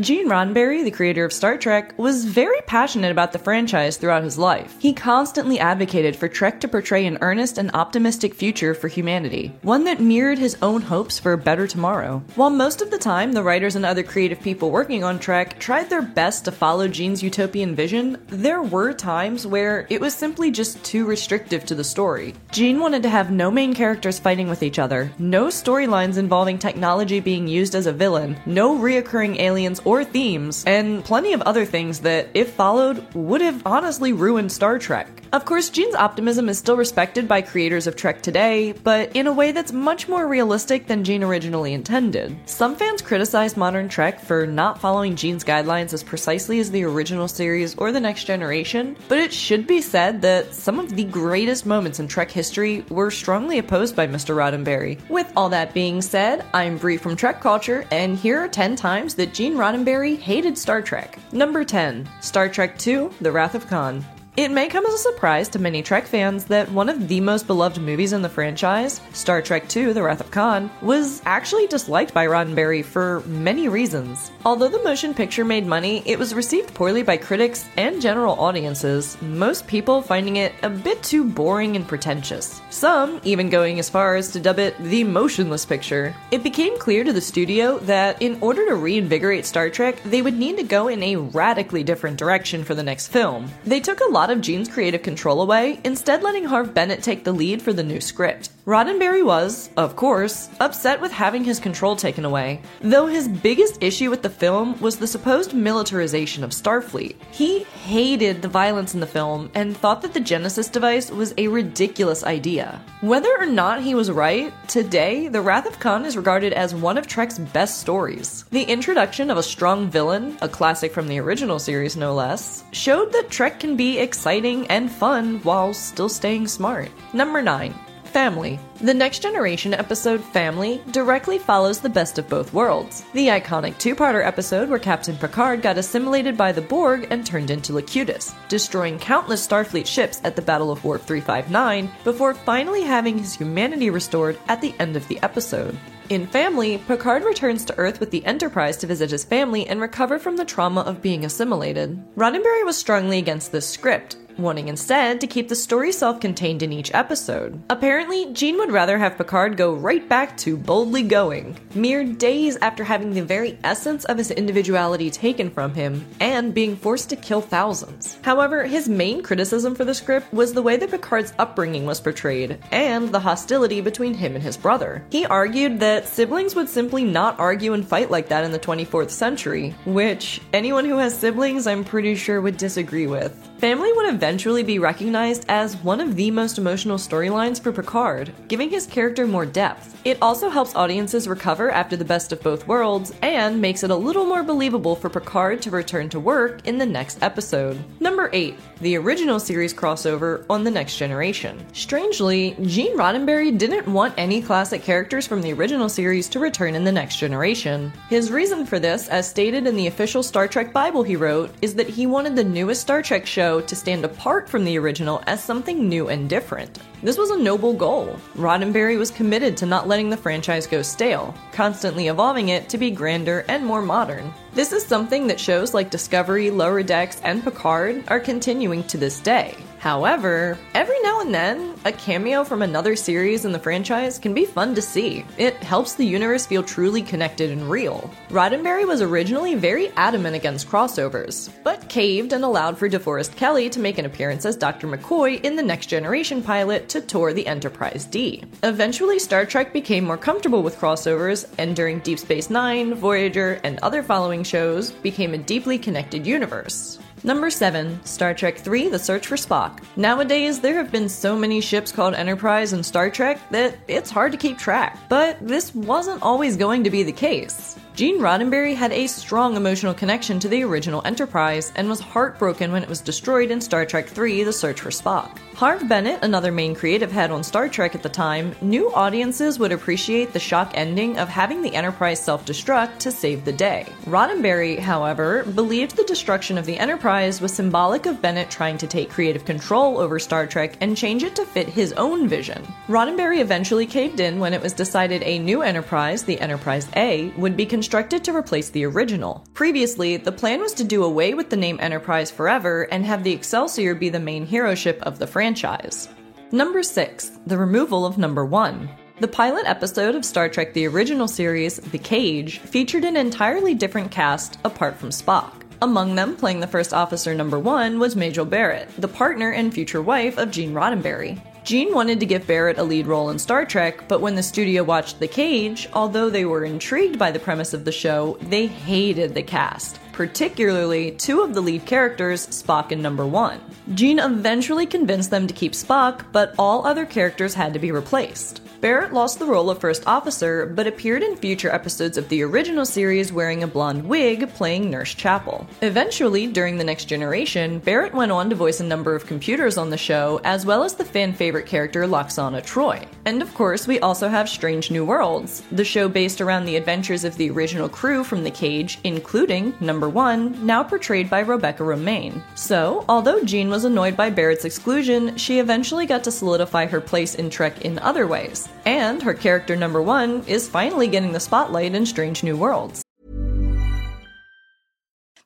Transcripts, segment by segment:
Gene Roddenberry, the creator of Star Trek, was very passionate about the franchise throughout his life. He constantly advocated for Trek to portray an earnest and optimistic future for humanity, one that mirrored his own hopes for a better tomorrow. While most of the time the writers and other creative people working on Trek tried their best to follow Gene's utopian vision, there were times where it was simply just too restrictive to the story. Gene wanted to have no main characters fighting with each other, no storylines involving technology being used as a villain, no reoccurring aliens or themes, and plenty of other things that, if followed, would have honestly ruined Star Trek. Of course, Gene's optimism is still respected by creators of Trek today, but in a way that's much more realistic than Gene originally intended. Some fans criticize modern Trek for not following Gene's guidelines as precisely as the original series or The Next Generation, but it should be said that some of the greatest moments in Trek history were strongly opposed by Mr. Roddenberry. With all that being said, I'm Bree from Trek Culture, and here are 10 times that Gene Roddenberry hated Star Trek. Number 10 Star Trek II The Wrath of Khan. It may come as a surprise to many Trek fans that one of the most beloved movies in the franchise, Star Trek II The Wrath of Khan, was actually disliked by Roddenberry for many reasons. Although the motion picture made money, it was received poorly by critics and general audiences, most people finding it a bit too boring and pretentious. Some even going as far as to dub it the motionless picture. It became clear to the studio that in order to reinvigorate Star Trek, they would need to go in a radically different direction for the next film. They took a lot of Gene's creative control away, instead letting Harve Bennett take the lead for the new script. Roddenberry was, of course, upset with having his control taken away, though his biggest issue with the film was the supposed militarization of Starfleet. He hated the violence in the film and thought that the Genesis device was a ridiculous idea. Whether or not he was right, today, The Wrath of Khan is regarded as one of Trek's best stories. The introduction of a strong villain, a classic from the original series no less, showed that Trek can be exciting and fun while still staying smart. Number 9. Family. The Next Generation episode Family directly follows the best of both worlds. The iconic two parter episode where Captain Picard got assimilated by the Borg and turned into Locutus, destroying countless Starfleet ships at the Battle of Wolf 359 before finally having his humanity restored at the end of the episode. In Family, Picard returns to Earth with the Enterprise to visit his family and recover from the trauma of being assimilated. Roddenberry was strongly against this script, wanting instead to keep the story self contained in each episode. Apparently, Gene would rather have Picard go right back to boldly going, mere days after having the very essence of his individuality taken from him and being forced to kill thousands. However, his main criticism for the script was the way that Picard's upbringing was portrayed and the hostility between him and his brother. He argued that siblings would simply not argue and fight like that in the 24th century, which anyone who has siblings I'm pretty sure would disagree with. Family would eventually be recognized as one of the most emotional storylines for Picard, giving his character more depth. It also helps audiences recover after the best of both worlds and makes it a little more believable for Picard to return to work in the next episode. Number 8. The original series crossover on The Next Generation. Strangely, Gene Roddenberry didn't want any classic characters from the original series to return in The Next Generation. His reason for this, as stated in the official Star Trek Bible he wrote, is that he wanted the newest Star Trek show to stand apart from the original as something new and different. This was a noble goal. Roddenberry was committed to not letting the franchise go stale, constantly evolving it to be grander and more modern. This is something that shows like Discovery, Lower Decks, and Picard are continuing to this day. However, every now and then, a cameo from another series in the franchise can be fun to see. It helps the universe feel truly connected and real. Roddenberry was originally very adamant against crossovers, but caved and allowed for DeForest Kelley to make an appearance as Dr. McCoy in the Next Generation pilot to tour the Enterprise D. Eventually, Star Trek became more comfortable with crossovers, and during Deep Space Nine, Voyager, and other following shows, became a deeply connected universe. Number 7, Star Trek III The Search for Spock. Nowadays, there have been so many ships called Enterprise and Star Trek that it's hard to keep track. But this wasn't always going to be the case. Gene Roddenberry had a strong emotional connection to the original Enterprise and was heartbroken when it was destroyed in Star Trek III The Search for Spock. Harve Bennett, another main creative head on Star Trek at the time, knew audiences would appreciate the shock ending of having the Enterprise self destruct to save the day. Roddenberry, however, believed the destruction of the Enterprise was symbolic of Bennett trying to take creative control over Star Trek and change it to fit his own vision. Roddenberry eventually caved in when it was decided a new Enterprise, the Enterprise A, would be constructed to replace the original. Previously, the plan was to do away with the name Enterprise forever and have the Excelsior be the main hero ship of the franchise. Number 6. The removal of Number 1. The pilot episode of Star Trek the original series, The Cage, featured an entirely different cast apart from Spock. Among them, playing the first officer number one, was Majel Barrett, the partner and future wife of Gene Roddenberry. Gene wanted to give Barrett a lead role in Star Trek, but when the studio watched The Cage, although they were intrigued by the premise of the show, they hated the cast, particularly two of the lead characters, Spock and Number One. Gene eventually convinced them to keep Spock, but all other characters had to be replaced. Barrett lost the role of First Officer, but appeared in future episodes of the original series wearing a blonde wig, playing Nurse Chapel. Eventually, during The Next Generation, Barrett went on to voice a number of computers on the show, as well as the fan favorite character Lwaxana Troi. And of course, we also have Strange New Worlds, the show based around the adventures of the original crew from The Cage, including Number One, now portrayed by Rebecca Romijn. So, although Gene was annoyed by Barrett's exclusion, she eventually got to solidify her place in Trek in other ways. And her character number one is finally getting the spotlight in Strange New Worlds.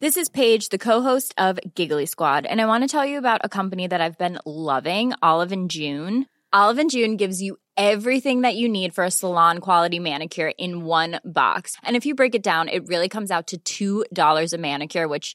This is Paige, the co-host of Giggly Squad, and I want to tell you about a company that I've been loving, Olive and June. Olive and June gives you everything that you need for a salon quality manicure in one box. And if you break it down, it really comes out to $2 a manicure, which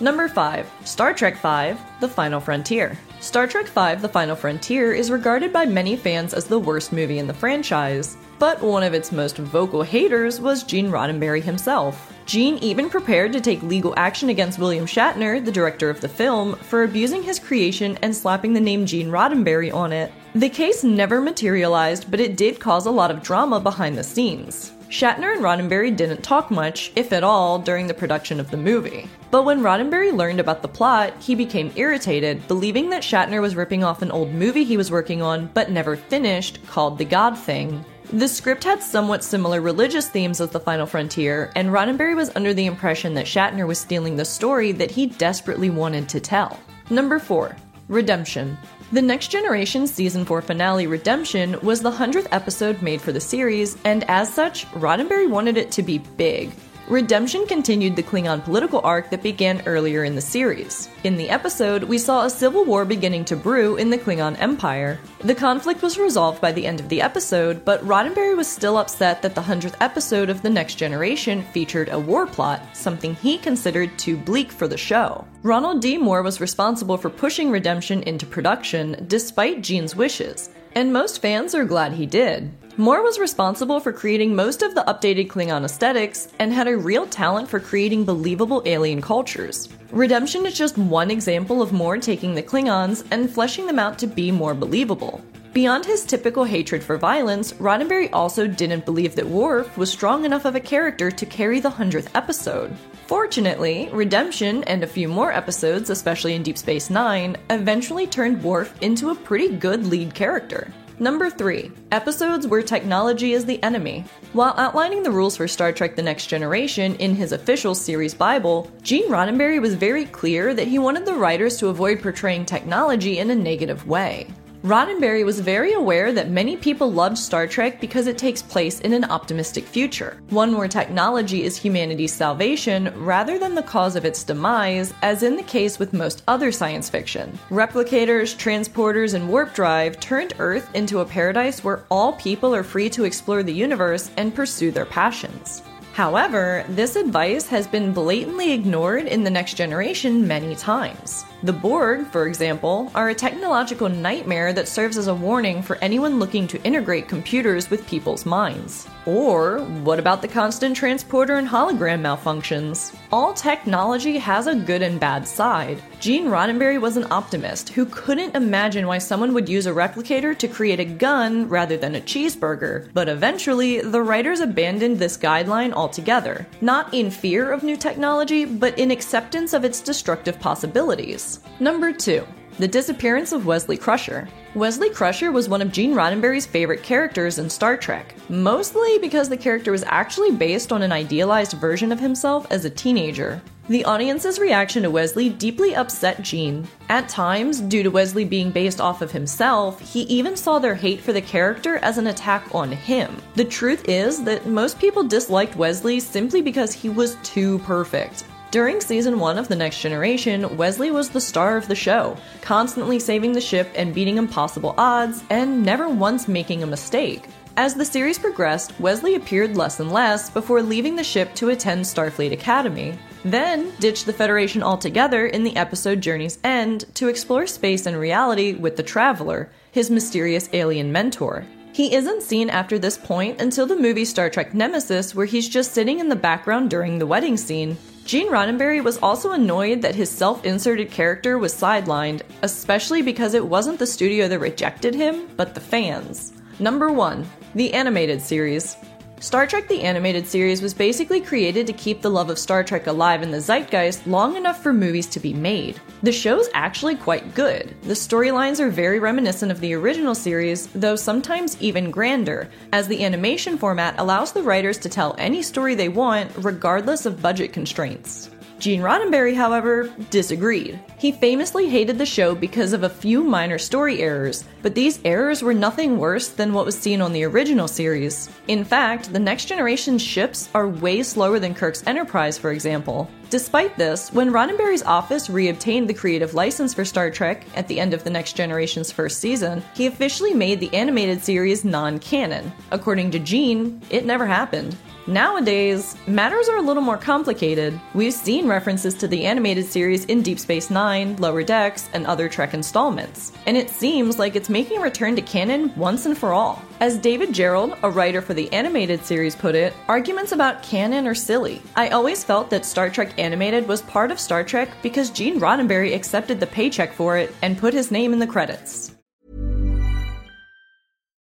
Number 5. Star Trek V The Final Frontier. Star Trek V The Final Frontier is regarded by many fans as the worst movie in the franchise, but one of its most vocal haters was Gene Roddenberry himself. Gene even prepared to take legal action against William Shatner, the director of the film, for abusing his creation and slapping the name Gene Roddenberry on it. The case never materialized, but it did cause a lot of drama behind the scenes. Shatner and Roddenberry didn't talk much, if at all, during the production of the movie. But when Roddenberry learned about the plot, he became irritated, believing that Shatner was ripping off an old movie he was working on but never finished called The God Thing. The script had somewhat similar religious themes as The Final Frontier, and Roddenberry was under the impression that Shatner was stealing the story that he desperately wanted to tell. Number 4. Redemption. The Next Generation Season 4 finale, Redemption, was the 100th episode made for the series, and as such, Roddenberry wanted it to be big. Redemption continued the Klingon political arc that began earlier in the series. In the episode, we saw a civil war beginning to brew in the Klingon Empire. The conflict was resolved by the end of the episode, but Roddenberry was still upset that the 100th episode of The Next Generation featured a war plot, something he considered too bleak for the show. Ronald D. Moore was responsible for pushing Redemption into production, despite Gene's wishes, and most fans are glad he did. Moore was responsible for creating most of the updated Klingon aesthetics and had a real talent for creating believable alien cultures. Redemption is just one example of Moore taking the Klingons and fleshing them out to be more believable. Beyond his typical hatred for violence, Roddenberry also didn't believe that Worf was strong enough of a character to carry the 100th episode. Fortunately, Redemption and a few more episodes, especially in Deep Space Nine, eventually turned Worf into a pretty good lead character. Number 3. Episodes where technology is the enemy. While outlining the rules for Star Trek The Next Generation in his official series Bible, Gene Roddenberry was very clear that he wanted the writers to avoid portraying technology in a negative way. Roddenberry was very aware that many people loved Star Trek because it takes place in an optimistic future, one where technology is humanity's salvation rather than the cause of its demise, as in the case with most other science fiction. Replicators, transporters, and warp drive turned Earth into a paradise where all people are free to explore the universe and pursue their passions. However, this advice has been blatantly ignored in the next generation many times. The Borg, for example, are a technological nightmare that serves as a warning for anyone looking to integrate computers with people's minds. Or, what about the constant transporter and hologram malfunctions? All technology has a good and bad side. Gene Roddenberry was an optimist who couldn't imagine why someone would use a replicator to create a gun rather than a cheeseburger, but eventually, the writers abandoned this guideline altogether. Not in fear of new technology, but in acceptance of its destructive possibilities. Number 2. The disappearance of Wesley Crusher. Wesley Crusher was one of Gene Roddenberry's favorite characters in Star Trek, mostly because the character was actually based on an idealized version of himself as a teenager. The audience's reaction to Wesley deeply upset Gene. At times, due to Wesley being based off of himself, he even saw their hate for the character as an attack on him. The truth is that most people disliked Wesley simply because he was too perfect. During season one of The Next Generation, Wesley was the star of the show, constantly saving the ship and beating impossible odds, and never once making a mistake. As the series progressed, Wesley appeared less and less before leaving the ship to attend Starfleet Academy. Then, ditched the Federation altogether in the episode Journey's End to explore space and reality with the Traveler, his mysterious alien mentor. He isn't seen after this point until the movie Star Trek Nemesis, where he's just sitting in the background during the wedding scene, Gene Roddenberry was also annoyed that his self inserted character was sidelined, especially because it wasn't the studio that rejected him, but the fans. Number 1. The Animated Series. Star Trek the Animated Series was basically created to keep the love of Star Trek alive in the zeitgeist long enough for movies to be made. The show's actually quite good. The storylines are very reminiscent of the original series, though sometimes even grander, as the animation format allows the writers to tell any story they want regardless of budget constraints. Gene Roddenberry, however, disagreed. He famously hated the show because of a few minor story errors, but these errors were nothing worse than what was seen on the original series. In fact, the Next Generation ships are way slower than Kirk's Enterprise, for example. Despite this, when Roddenberry's office reobtained the creative license for Star Trek at the end of the Next Generation's first season, he officially made the animated series non canon. According to Gene, it never happened. Nowadays, matters are a little more complicated. We've seen references to the animated series in Deep Space Nine, Lower Decks, and other Trek installments, and it seems like it's making a return to canon once and for all. As David Gerrold, a writer for the animated series, put it, arguments about canon are silly. I always felt that Star Trek Animated was part of Star Trek because Gene Roddenberry accepted the paycheck for it and put his name in the credits.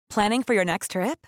Planning for your next trip?